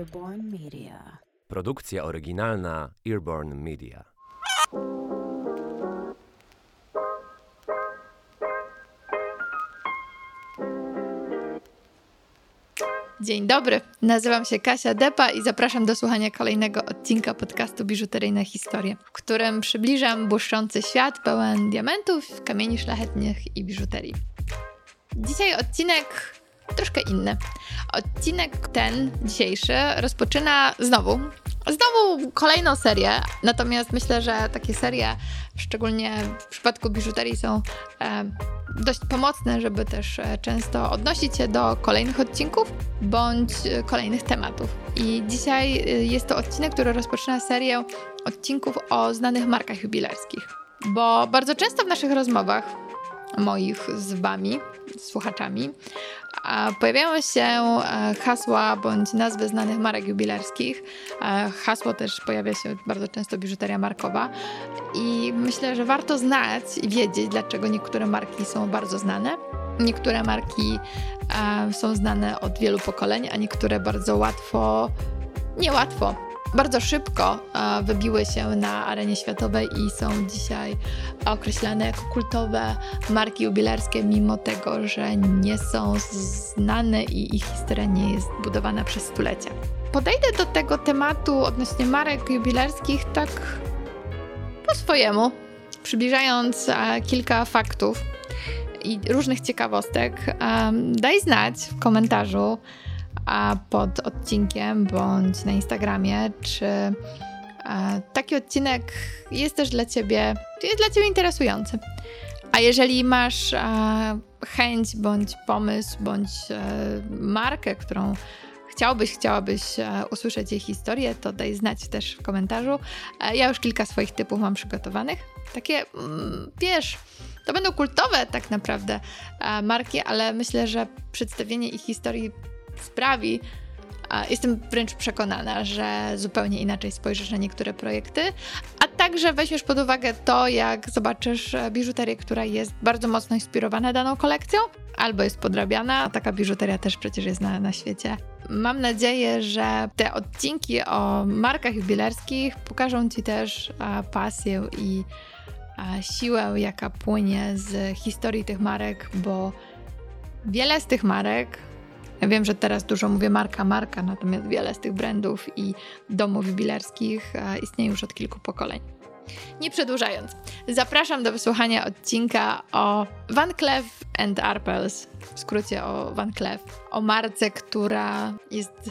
Earborn Media. Produkcja oryginalna Earborn Media. Dzień dobry, nazywam się Kasia Depa i zapraszam do słuchania kolejnego odcinka podcastu Biżuteryjne Historie, w którym przybliżam błyszczący świat pełen diamentów, kamieni szlachetnych i biżuterii. Dzisiaj odcinek troszkę inny. Odcinek ten, dzisiejszy, rozpoczyna znowu. Znowu kolejną serię, natomiast myślę, że takie serie, szczególnie w przypadku biżuterii, są e, dość pomocne, żeby też e, często odnosić się do kolejnych odcinków bądź e, kolejnych tematów. I dzisiaj e, jest to odcinek, który rozpoczyna serię odcinków o znanych markach jubilerskich. Bo bardzo często w naszych rozmowach, moich z Wami, słuchaczami, pojawiają się hasła bądź nazwy znanych marek jubilerskich. Hasło też pojawia się bardzo często biżuteria markowa i myślę, że warto znać i wiedzieć, dlaczego niektóre marki są bardzo znane. Niektóre marki są znane od wielu pokoleń, a niektóre bardzo łatwo, niełatwo bardzo szybko wybiły się na arenie światowej i są dzisiaj określane jako kultowe marki jubilerskie, mimo tego, że nie są znane i ich historia nie jest budowana przez stulecia. Podejdę do tego tematu odnośnie marek jubilerskich tak po swojemu, przybliżając kilka faktów i różnych ciekawostek. Daj znać w komentarzu, a pod odcinkiem bądź na Instagramie, czy taki odcinek jest też dla Ciebie, jest dla Ciebie interesujący. A jeżeli masz chęć bądź pomysł, bądź e, markę, którą chciałbyś, chciałabyś e, usłyszeć jej historię, to daj znać też w komentarzu. E, ja już kilka swoich typów mam przygotowanych. Takie, mm, wiesz, to będą kultowe tak naprawdę marki, ale myślę, że przedstawienie ich historii sprawi, jestem wręcz przekonana, że zupełnie inaczej spojrzysz na niektóre projekty, a także weźmiesz pod uwagę to, jak zobaczysz biżuterię, która jest bardzo mocno inspirowana daną kolekcją, albo jest podrabiana. Taka biżuteria też przecież jest na, na świecie. Mam nadzieję, że te odcinki o markach jubilerskich pokażą Ci też pasję i siłę, jaka płynie z historii tych marek, bo wiele z tych marek ja wiem, że teraz dużo mówię marka, marka, natomiast wiele z tych brandów i domów jubilerskich e, istnieje już od kilku pokoleń. Nie przedłużając, zapraszam do wysłuchania odcinka o Van Cleef Arpels, w skrócie o Van Cleef, o marce, która jest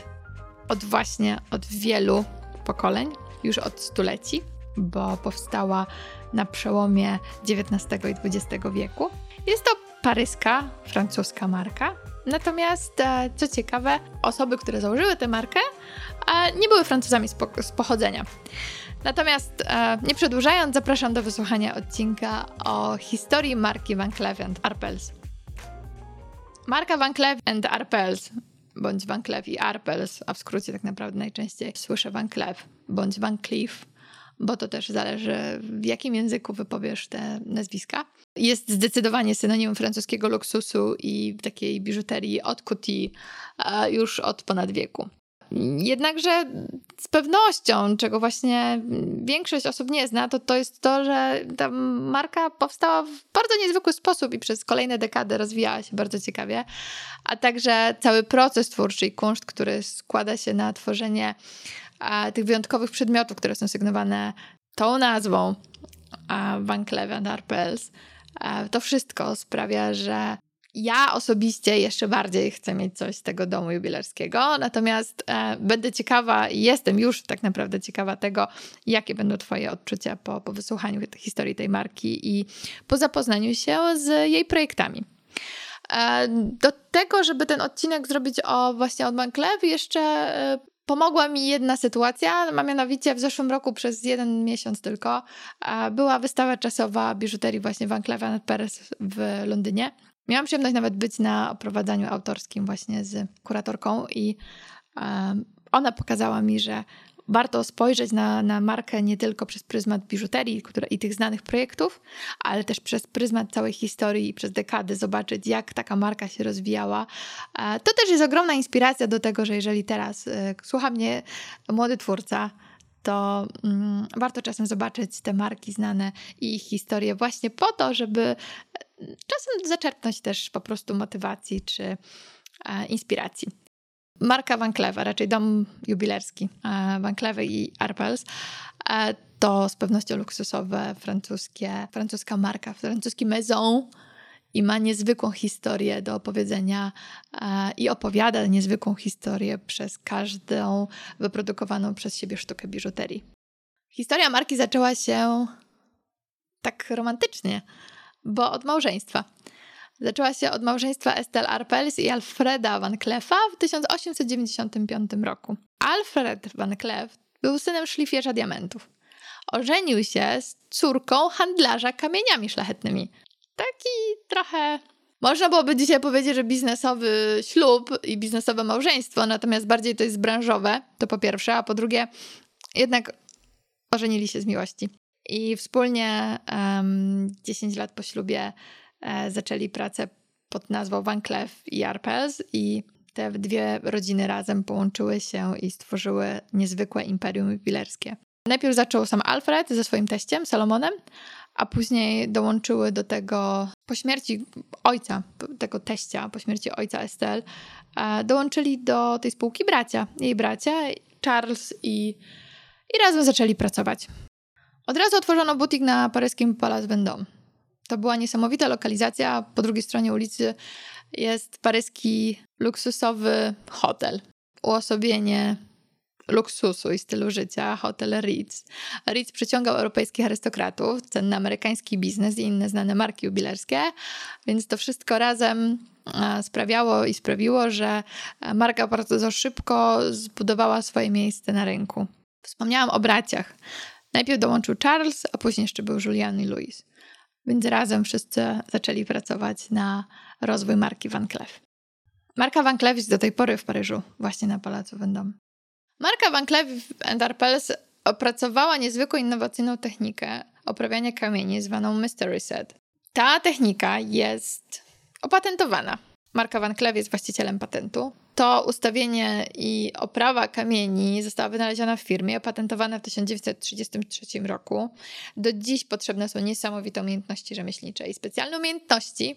od właśnie od wielu pokoleń, już od stuleci, bo powstała na przełomie XIX i XX wieku. Jest to paryska, francuska marka, Natomiast, e, co ciekawe, osoby, które założyły tę markę, e, nie były Francuzami z pochodzenia. Natomiast e, nie przedłużając, zapraszam do wysłuchania odcinka o historii marki Van Cleef Arpels. Marka Van Cleef Arpels, bądź Van Cleef i Arpels, a w skrócie tak naprawdę najczęściej słyszę Van Cleef bądź Van Cleef, bo to też zależy w jakim języku wypowiesz te nazwiska jest zdecydowanie synonimem francuskiego luksusu i takiej biżuterii od couture już od ponad wieku. Jednakże z pewnością, czego właśnie większość osób nie zna, to to jest to, że ta marka powstała w bardzo niezwykły sposób i przez kolejne dekady rozwijała się bardzo ciekawie, a także cały proces twórczy i kunszt, który składa się na tworzenie tych wyjątkowych przedmiotów, które są sygnowane tą nazwą Van Cleef Arpels, to wszystko sprawia, że ja osobiście jeszcze bardziej chcę mieć coś z tego domu jubilerskiego, natomiast e, będę ciekawa i jestem już tak naprawdę ciekawa tego, jakie będą Twoje odczucia po, po wysłuchaniu historii tej marki i po zapoznaniu się z jej projektami. E, do tego, żeby ten odcinek zrobić o właśnie od Manclev, jeszcze e, Pomogła mi jedna sytuacja, a mianowicie w zeszłym roku przez jeden miesiąc tylko była wystawa czasowa biżuterii właśnie Van Cleef Paris w Londynie. Miałam przyjemność nawet być na oprowadzaniu autorskim właśnie z kuratorką i ona pokazała mi, że warto spojrzeć na, na markę nie tylko przez pryzmat biżuterii i tych znanych projektów, ale też przez pryzmat całej historii i przez dekady zobaczyć, jak taka marka się rozwijała. E, to też jest ogromna inspiracja do tego, że jeżeli teraz e, słucha mnie młody twórca, to mm, warto czasem zobaczyć te marki znane i ich historię właśnie po to, żeby e, czasem zaczerpnąć też po prostu motywacji czy e, inspiracji. Marka Van Cleef, raczej dom jubilerski e, Van Cleef i Arpels, e, to z pewnością luksusowe francuskie, francuska marka, francuski maison i ma niezwykłą historię do opowiedzenia e, i opowiada niezwykłą historię przez każdą wyprodukowaną przez siebie sztukę biżuterii. Historia marki zaczęła się tak romantycznie, bo od małżeństwa. Zaczęła się od małżeństwa Estelle Arpels i Alfreda Van Cleefa w 1895 roku. Alfred Van Cleef był synem szlifierza diamentów. Ożenił się z córką handlarza kamieniami szlachetnymi. Taki trochę można byłoby dzisiaj powiedzieć, że biznesowy ślub i biznesowe małżeństwo, natomiast bardziej to jest branżowe, to po pierwsze, a po drugie, jednak ożenili się z miłości. I wspólnie um, 10 lat po ślubie zaczęli pracę pod nazwą Van Cleef i Arpels i te dwie rodziny razem połączyły się i stworzyły niezwykłe imperium jubilerskie. Najpierw zaczął sam Alfred ze swoim teściem, Salomonem, a później dołączyły do tego po śmierci ojca, tego teścia, po śmierci ojca Estelle, e, dołączyli do tej spółki bracia, jej bracia, Charles i, i razem zaczęli pracować. Od razu otworzono butik na paryskim Palace Vendôme. To była niesamowita lokalizacja. Po drugiej stronie ulicy jest paryski luksusowy hotel. Uosobienie luksusu i stylu życia, hotel Ritz. Ritz przyciągał europejskich arystokratów, cenny amerykański biznes i inne znane marki jubilerskie, więc to wszystko razem e, sprawiało i sprawiło, że marka bardzo szybko zbudowała swoje miejsce na rynku. Wspomniałam o braciach. Najpierw dołączył Charles, a później jeszcze był Julian i Louis. Więc razem wszyscy zaczęli pracować na rozwój marki Van Cleef. Marka Van Cleef jest do tej pory w Paryżu, właśnie na Pałacu Vendôme. Marka Van Cleef Arpels opracowała niezwykłą innowacyjną technikę oprawiania kamieni zwaną Mystery Set. Ta technika jest opatentowana. Marka Van Cleef jest właścicielem patentu. To ustawienie i oprawa kamieni została wynaleziona w firmie, opatentowana w 1933 roku. Do dziś potrzebne są niesamowite umiejętności rzemieślnicze i specjalne umiejętności,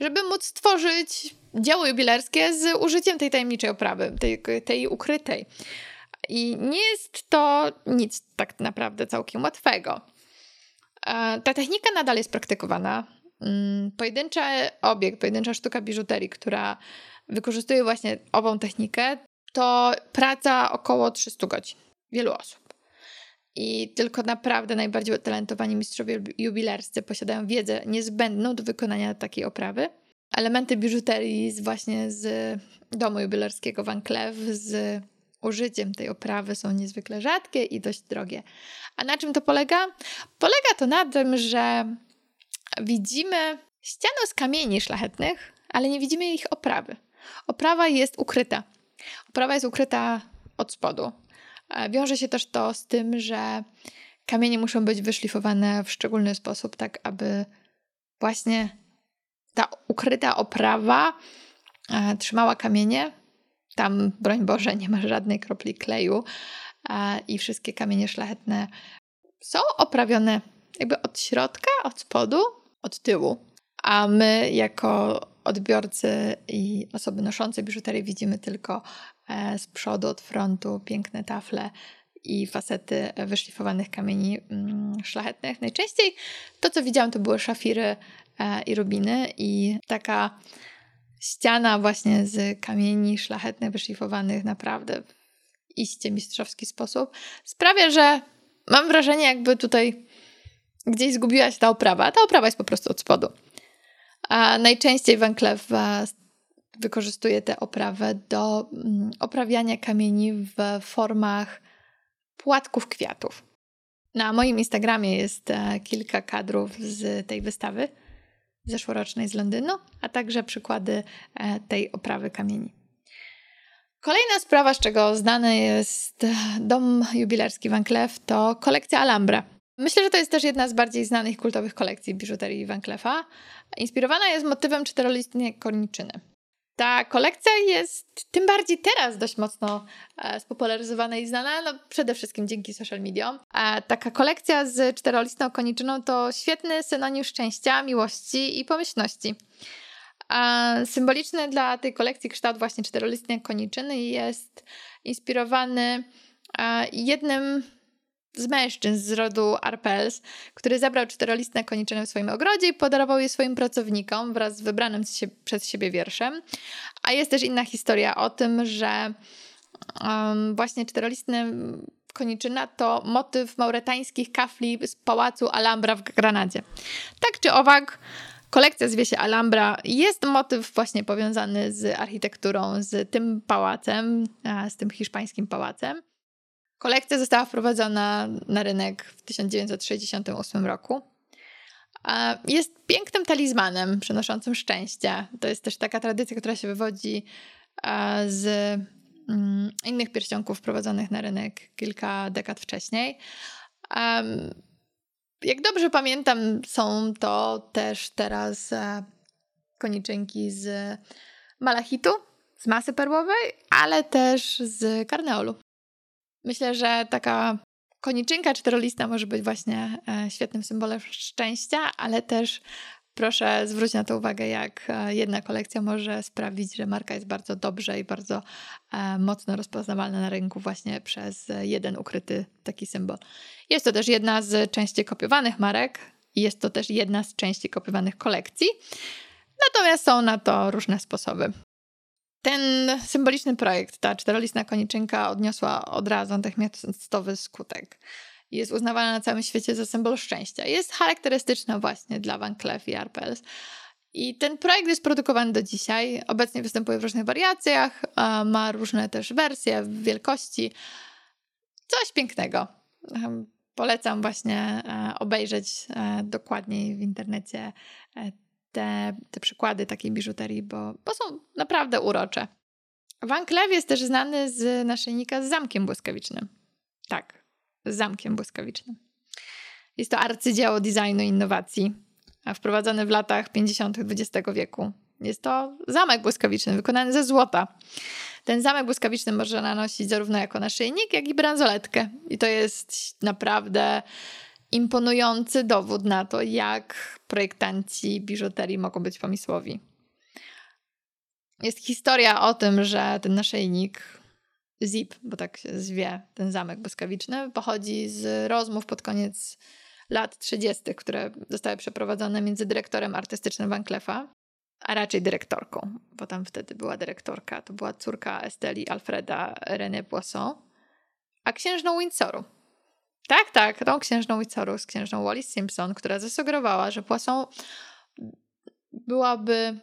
żeby móc stworzyć dzieło jubilerskie z użyciem tej tajemniczej oprawy, tej, tej ukrytej. I nie jest to nic tak naprawdę całkiem łatwego. E, ta technika nadal jest praktykowana. Mm, pojedynczy obiekt, pojedyncza sztuka biżuterii, która wykorzystuje właśnie ową technikę, to praca około 300 godzin. Wielu osób. I tylko naprawdę najbardziej utalentowani mistrzowie jubilerscy posiadają wiedzę niezbędną do wykonania takiej oprawy. Elementy biżuterii z właśnie z domu jubilerskiego Van Cleef, z użyciem tej oprawy są niezwykle rzadkie i dość drogie. A na czym to polega? Polega to na tym, że widzimy ścianę z kamieni szlachetnych, ale nie widzimy ich oprawy. Oprawa jest ukryta. Oprawa jest ukryta od spodu. E, wiąże się też to z tym, że kamienie muszą być wyszlifowane w szczególny sposób, tak aby właśnie ta ukryta oprawa e, trzymała kamienie tam, broń Boże, nie ma żadnej kropli kleju i wszystkie kamienie szlachetne są oprawione jakby od środka, od spodu, od tyłu. A my, jako odbiorcy i osoby noszące biżuterię, widzimy tylko e, z przodu, od frontu piękne tafle i fasety wyszlifowanych kamieni mm, szlachetnych. Najczęściej to, co widziałam, to były szafiry e, i rubiny, i taka ściana właśnie z kamieni szlachetnych, wyszlifowanych naprawdę w iście mistrzowski sposób, sprawia, że mam wrażenie, jakby tutaj gdzieś zgubiła się ta oprawa. Ta oprawa jest po prostu od spodu. A najczęściej Van Cleef wykorzystuje tę oprawę do mm, oprawiania kamieni w formach płatków kwiatów. Na moim Instagramie jest e, kilka kadrów z tej wystawy zeszłorocznej z Londynu, a także przykłady e, tej oprawy kamieni. Kolejna sprawa, z czego znany jest dom jubilerski Van Cleef, to kolekcja Alhambra. Myślę, że to jest też jedna z bardziej znanych kultowych kolekcji biżuterii Van Cleefa. Inspirowana jest motywem czterolistnej korniczyny. Ta kolekcja jest tym bardziej teraz dość mocno e, spopularyzowana i znana, no przede wszystkim dzięki social mediom. E, taka kolekcja z czterolistną koniczyną to świetny synonim szczęścia, miłości i pomyślności. A symboliczny dla tej kolekcji kształt właśnie czterolistnej koniczyny jest inspirowany e, jednym z mężczyzn z rodu Arpels, który zabrał czterolistne koniczyny w swoim ogrodzie i podarował je swoim pracownikom wraz z wybranym przez siebie wierszem. A jest też inna historia o tym, że um, właśnie czterolistne koniczyna to motyw mauretańskich kafli z pałacu Alhambra w Granadzie. Tak czy owak, kolekcja zwie się Alhambra. Jest motyw właśnie powiązany z architekturą, z tym pałacem, z tym hiszpańskim pałacem. Kolekcja została wprowadzona na rynek w 1968 roku. Jest pięknym talizmanem przynoszącym szczęście. To jest też taka tradycja, która się wywodzi z mm, innych pierścionków wprowadzonych na rynek kilka dekad wcześniej. Jak dobrze pamiętam, są to też teraz e, koniczynki z malachitu, z masy perłowej, ale też z karneolu. Myślę, że taka koniczynka czterolista może być właśnie e, świetnym symbolem szczęścia, ale też proszę zwrócić na to uwagę, jak e, jedna kolekcja może sprawić, że marka jest bardzo dobrze i bardzo e, mocno rozpoznawalna na rynku właśnie przez jeden ukryty taki symbol. Jest to też jedna z częściej kopiowanych marek i jest to też jedna z częściej kopiowanych kolekcji. Natomiast są na to różne sposoby. Ten symboliczny projekt, ta czterolistna koniczynka odniosła od razu natychmiastowy skutek. Jest uznawana na całym świecie za symbol szczęścia. Jest charakterystyczna właśnie dla Van Cleef i Arpels. I ten projekt jest produkowany do dzisiaj. Obecnie występuje w różnych wariacjach, ma różne też wersje, wielkości. Coś pięknego. Polecam właśnie e, obejrzeć e, dokładniej w internecie e, te, te przykłady takiej biżuterii, bo, bo są naprawdę urocze. Van Cleef jest też znany z naszyjnika z zamkiem błyskawicznym. Tak, z zamkiem błyskawicznym. Jest to arcydzieło designu i innowacji, a wprowadzony w latach 50. XX wieku. Jest to zamek błyskawiczny wykonany ze złota. Ten zamek błyskawiczny można nanosić zarówno jako naszyjnik, jak i bransoletkę. I to jest naprawdę imponujący dowód na to, jak projektanci biżuterii mogą być pomysłowi. Jest historia o tym, że ten naszyjnik Zip, bo tak się zwie ten zamek błyskawiczny, pochodzi z rozmów pod koniec lat 30., które zostały przeprowadzone między dyrektorem artystycznym Van Cleefa, a raczej dyrektorką, bo tam wtedy była dyrektorka, to była córka Esteli Alfreda René Poisson, a księżną Windsoru. Tak, tak, tą księżną Windsoru z księżną Wallis Simpson, która zasugerowała, że Poisson byłaby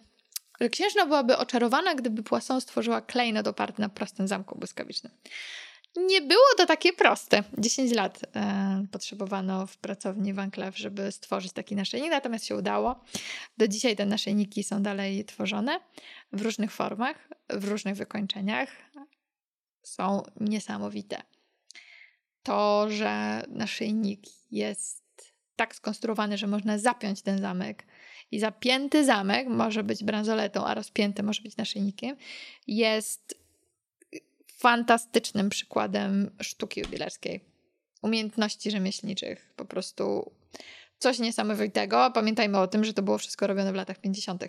że księżna byłaby oczarowana, gdyby Poisson stworzyła klejnot oparty na prostym zamku błyskawicznym. Nie było to takie proste. 10 lat e, potrzebowano w pracowni Van Cleef, żeby stworzyć taki naszyjnik, natomiast się udało. Do dzisiaj te naszyjniki są dalej tworzone w różnych formach, w różnych wykończeniach. Są niesamowite to, że naszyjnik jest tak skonstruowany, że można zapiąć ten zamek i zapięty zamek może być bransoletą, a rozpięty może być naszyjnikiem, jest fantastycznym przykładem sztuki jubilerskiej, umiejętności rzemieślniczych, po prostu coś niesamowitego. Pamiętajmy o tym, że to było wszystko robione w latach 50.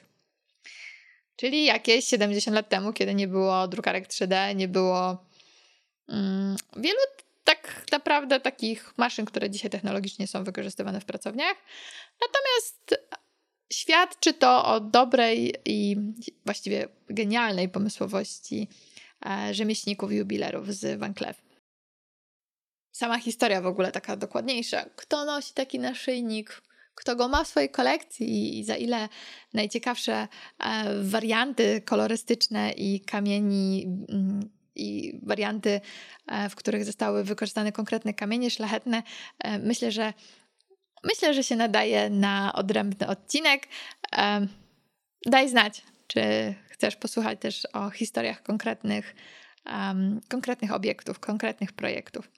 Czyli jakieś 70 lat temu, kiedy nie było drukarek 3D, nie było mm, wielu tak naprawdę takich maszyn, które dzisiaj technologicznie są wykorzystywane w pracowniach. Natomiast świadczy to o dobrej i właściwie genialnej pomysłowości e, rzemieślników i jubilerów z Van Cleef. Sama historia w ogóle taka dokładniejsza. Kto nosi taki naszyjnik? Kto go ma w swojej kolekcji i za ile najciekawsze e, warianty kolorystyczne i kamieni mm, i warianty, e, w których zostały wykorzystane konkretne kamienie szlachetne, e, myślę, że myślę, że się nadaje na odrębny odcinek. E, daj znać, czy chcesz posłuchać też o historiach konkretnych konkretnych obiektów, konkretnych projektów.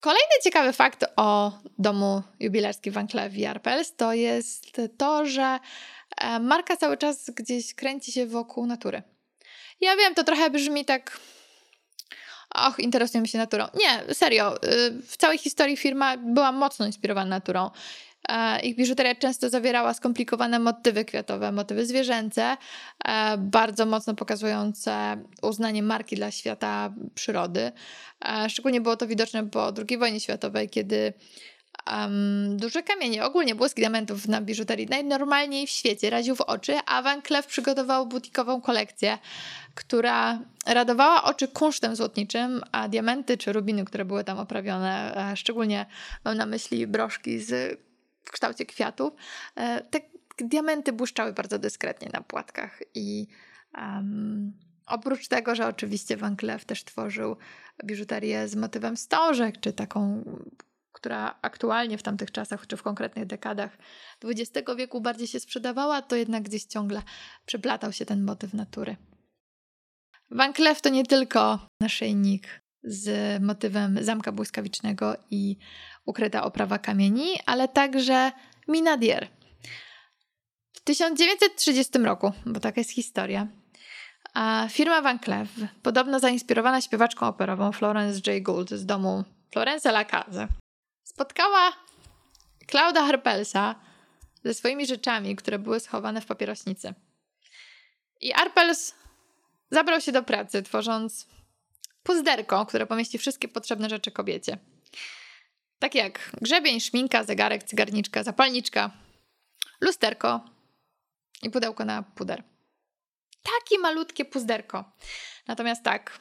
Kolejny ciekawy fakt o domu jubilerskim Van Cleef Arpels to jest to, że marka cały czas gdzieś kręci się wokół natury. Ja wiem, to trochę brzmi tak och, interesujemy się naturą. Nie, serio. Y, w całej historii firma była mocno inspirowana naturą. E, ich biżuteria często zawierała skomplikowane motywy kwiatowe, motywy zwierzęce, e, bardzo mocno pokazujące uznanie marki dla świata przyrody. E, szczególnie było to widoczne po II wojnie światowej, kiedy um, duże kamienie, ogólnie błysk diamentów na biżuterii najnormalniej w świecie raził w oczy, a Van Cleef przygotował butikową kolekcję, która radowała oczy kunsztem złotniczym, a diamenty czy rubiny, które były tam oprawione, szczególnie mam na myśli broszki z w kształcie kwiatów. E, te diamenty błyszczały bardzo dyskretnie na płatkach i um, oprócz tego, że oczywiście Van Cleef też tworzył biżuterię z motywem stożek, czy taką, która aktualnie w tamtych czasach, czy w konkretnych dekadach XX wieku bardziej się sprzedawała, to jednak gdzieś ciągle przeplatał się ten motyw natury. Van Cleef to nie tylko naszyjnik z motywem zamka błyskawicznego i ukryta oprawa kamieni, ale także minadier. W 1930 roku, bo taka jest historia, firma Van Cleef, podobno zainspirowana śpiewaczką operową Florence J. Gould z domu Florence Lacaze, spotkała Clauda Harpelsa ze swoimi rzeczami, które były schowane w papierośnicy. I Harpels zabrał się do pracy, tworząc puzderko, które pomieści wszystkie potrzebne rzeczy kobiecie. Takie jak grzebień, szminka, zegarek, cygarniczka, zapalniczka, lusterko i pudełko na puder. Takie malutkie puzderko. Natomiast tak,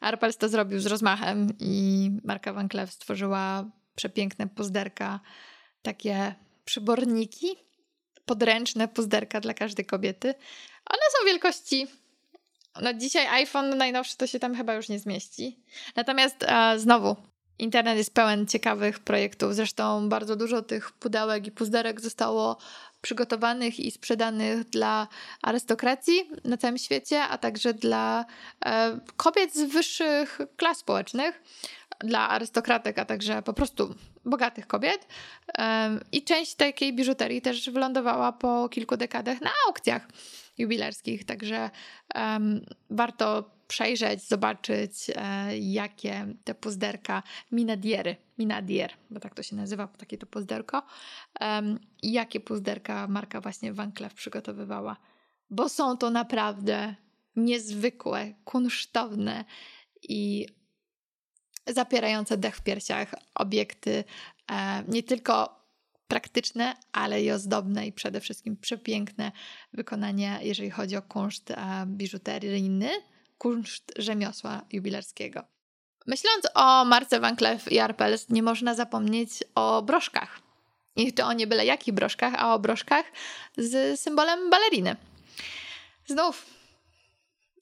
Arpels to zrobił z rozmachem i marka Van Cleef stworzyła przepiękne puzderka, takie przyborniki, podręczne puzderka dla każdej kobiety. One są wielkości no dzisiaj iPhone najnowszy to się tam chyba już nie zmieści. Natomiast e, znowu, internet jest pełen ciekawych projektów. Zresztą bardzo dużo tych pudełek i puzderek zostało przygotowanych i sprzedanych dla arystokracji na całym świecie, a także dla e, kobiet z wyższych klas społecznych, dla arystokratek, a także po prostu bogatych kobiet. I część takiej biżuterii też wylądowała po kilku dekadach na aukcjach jubilerskich, także warto przejrzeć, zobaczyć, e, jakie te puzderka minadiery, minadier, bo tak to się nazywa, takie to puzderko, jakie puzderka marka właśnie Van Cleef przygotowywała, bo są to naprawdę niezwykłe, kunsztowne i zapierające dech w piersiach obiekty, e, nie tylko praktyczne, ale i ozdobne i przede wszystkim przepiękne wykonanie, jeżeli chodzi o kunszt biżuteryjny, kunszt rzemiosła jubilerskiego. Myśląc o marce Van Cleef i Arpels, nie można zapomnieć o broszkach. I to o nie byle jakich broszkach, a o broszkach z symbolem baleriny. Znów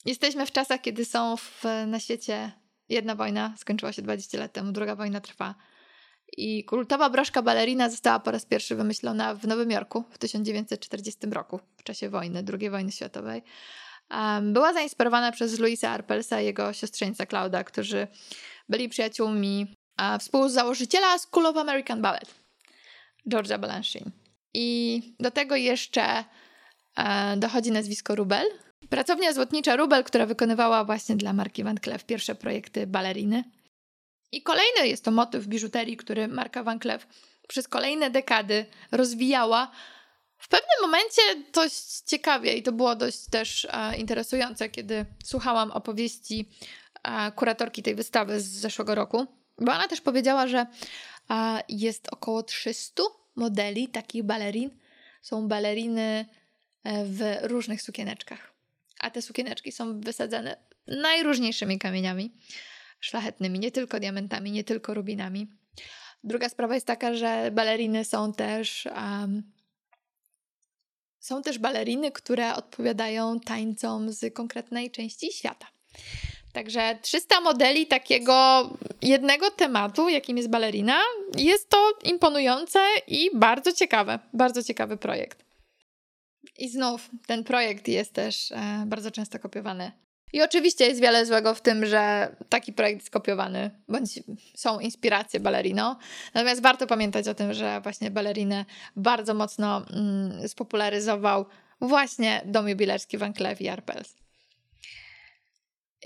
jesteśmy w czasach, kiedy są w, na świecie jedna wojna, skończyła się 20 lat temu, druga wojna trwa. I kultowa broszka balerina została po raz pierwszy wymyślona w Nowym Jorku w 1940 roku, w czasie wojny, II wojny światowej. Była zainspirowana przez Louisa Arpelsa i jego siostrzeńca Clauda, którzy byli przyjaciółmi współzałożyciela School of American Ballet, Georgia Balanchine. I do tego jeszcze e, dochodzi nazwisko Rubel. Pracownia złotnicza Rubel, która wykonywała właśnie dla marki Van Cleef pierwsze projekty baleriny. I kolejny jest to motyw biżuterii, który marka Van Cleef przez kolejne dekady rozwijała. W pewnym momencie dość ciekawie i to było dość też e, interesujące, kiedy słuchałam opowieści e, kuratorki tej wystawy z zeszłego roku, bo ona też powiedziała, że e, jest około 300 modeli takich balerin. Są baleriny e, w różnych sukieneczkach, a te sukieneczki są wysadzane najróżniejszymi kamieniami szlachetnymi, nie tylko diamentami, nie tylko rubinami. Druga sprawa jest taka, że baleriny są też. Um, są też baleriny, które odpowiadają tańcom z konkretnej części świata. Także 300 modeli takiego jednego tematu, jakim jest balerina, jest to imponujące i bardzo ciekawe, bardzo ciekawy projekt. I znów ten projekt jest też e, bardzo często kopiowany I oczywiście jest wiele złego w tym, że taki projekt jest kopiowany, bądź są inspiracje balerino. Natomiast warto pamiętać o tym, że właśnie balerinę bardzo mocno mm, spopularyzował właśnie dom jubilerski Van Cleef i Arpels.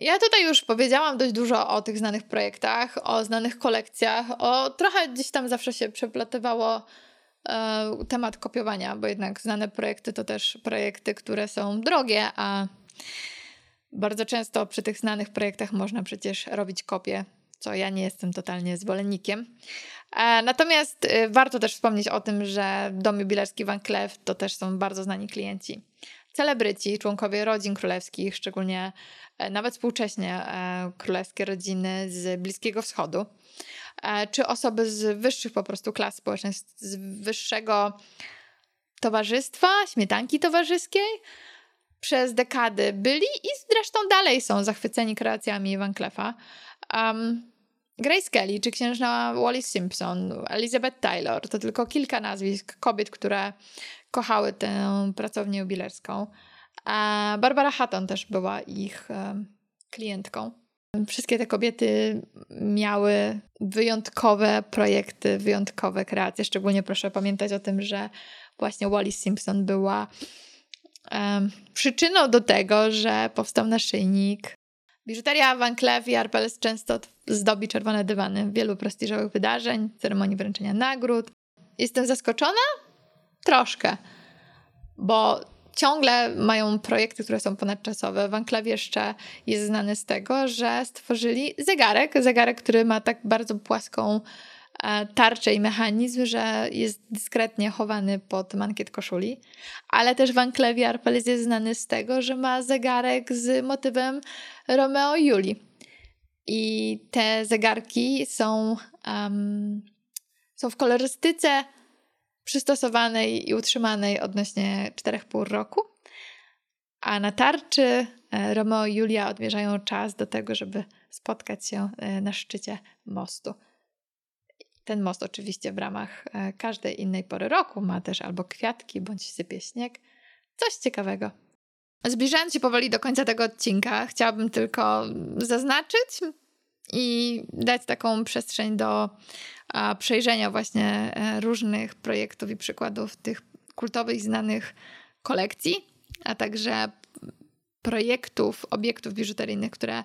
Ja tutaj już powiedziałam dość dużo o tych znanych projektach, o znanych kolekcjach, o trochę gdzieś tam zawsze się przeplatywało e, temat kopiowania, bo jednak znane projekty to też projekty, które są drogie, a bardzo często przy tych znanych projektach można przecież robić kopie, co ja nie jestem totalnie zwolennikiem. E, natomiast e, warto też wspomnieć o tym, że dom jubilerski Van Cleef to też są bardzo znani klienci. Celebryci, członkowie rodzin królewskich, szczególnie e, nawet współcześnie królewskie rodziny z Bliskiego Wschodu, czy osoby z wyższych po prostu klas społecznych, z wyższego towarzystwa, śmietanki towarzyskiej, przez dekady byli i zresztą dalej są zachwyceni kreacjami Van Cleefa. Um, Grace Kelly czy księżna Wallis Simpson, Elizabeth Taylor to tylko kilka nazwisk kobiet, które kochały tę pracownię jubilerską. A Barbara Hatton też była ich um, klientką. Wszystkie te kobiety miały wyjątkowe projekty, wyjątkowe kreacje. Szczególnie proszę pamiętać o tym, że właśnie Wallis Simpson była przyczyną do tego, że powstał naszyjnik. Biżuteria Van Cleef i Arpels często zdobi czerwone dywany wielu prestiżowych wydarzeń, ceremonii wręczenia nagród. Jestem zaskoczona? Troszkę, bo ciągle mają projekty, które są ponadczasowe. Van Cleef jeszcze jest znany z tego, że stworzyli zegarek, zegarek, który ma tak bardzo płaską E, tarczę i mechanizm, że jest dyskretnie chowany pod mankiet koszuli, ale też Van Cleef Arpels jest znany z tego, że ma zegarek z motywem Romeo i Julii. I te zegarki są, um, są w kolorystyce przystosowanej i utrzymanej odnośnie 4,5 roku, a na tarczy e, Romeo i Julia odmierzają czas do tego, żeby spotkać się e, na szczycie mostu. Ten most oczywiście w ramach e, każdej innej pory roku ma też albo kwiatki, bądź sypie śnieg. Coś ciekawego. Zbliżając się powoli do końca tego odcinka, chciałabym tylko zaznaczyć i dać taką przestrzeń do przejrzenia właśnie e, różnych projektów i przykładów tych kultowych, znanych kolekcji, a także projektów, obiektów biżuteryjnych, które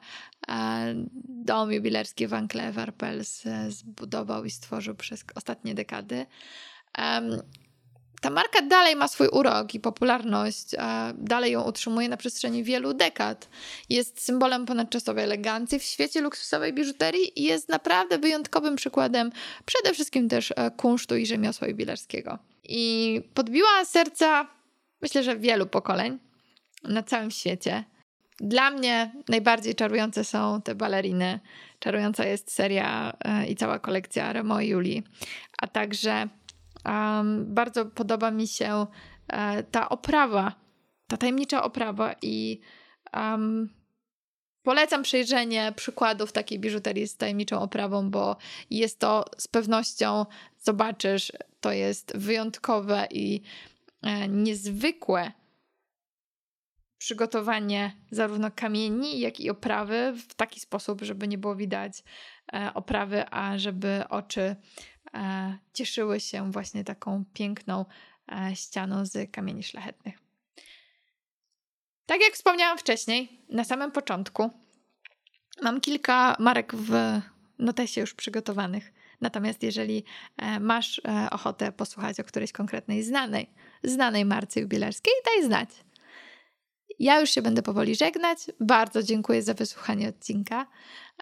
e, dom jubilerski Van Cleef Arpels e, zbudował i stworzył przez ostatnie dekady. Ta marka dalej ma swój urok i popularność, dalej ją utrzymuje na przestrzeni wielu dekad. Jest symbolem ponadczasowej elegancji w świecie luksusowej biżuterii i jest naprawdę wyjątkowym przykładem przede wszystkim też e, kunsztu i rzemiosła jubilerskiego. I podbiła serca, myślę, że wielu pokoleń na całym świecie. Dla mnie najbardziej czarujące są te baleriny. Czarująca jest seria e, i cała kolekcja Remo i Julii. A także um, bardzo podoba mi się e, ta oprawa, ta tajemnicza oprawa i um, polecam przejrzenie przykładów takiej biżuterii z tajemniczą oprawą, bo jest to z pewnością, zobaczysz, to jest wyjątkowe i e, niezwykłe przygotowanie zarówno kamieni, jak i oprawy w taki sposób, żeby nie było widać e, oprawy, a żeby oczy e, cieszyły się właśnie taką piękną e, ścianą z kamieni szlachetnych. Tak jak wspomniałam wcześniej, na samym początku, mam kilka marek w notesie już przygotowanych. Natomiast jeżeli masz ochotę posłuchać o którejś konkretnej znanej, znanej marce jubilerskiej, daj znać. Ja już się będę powoli żegnać. Bardzo dziękuję za wysłuchanie odcinka.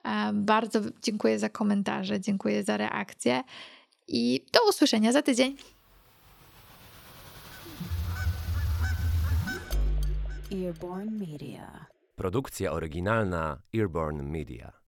E, bardzo dziękuję za komentarze, dziękuję za reakcję i do usłyszenia za tydzień. Earborn Media. Produkcja oryginalna Earborn Media.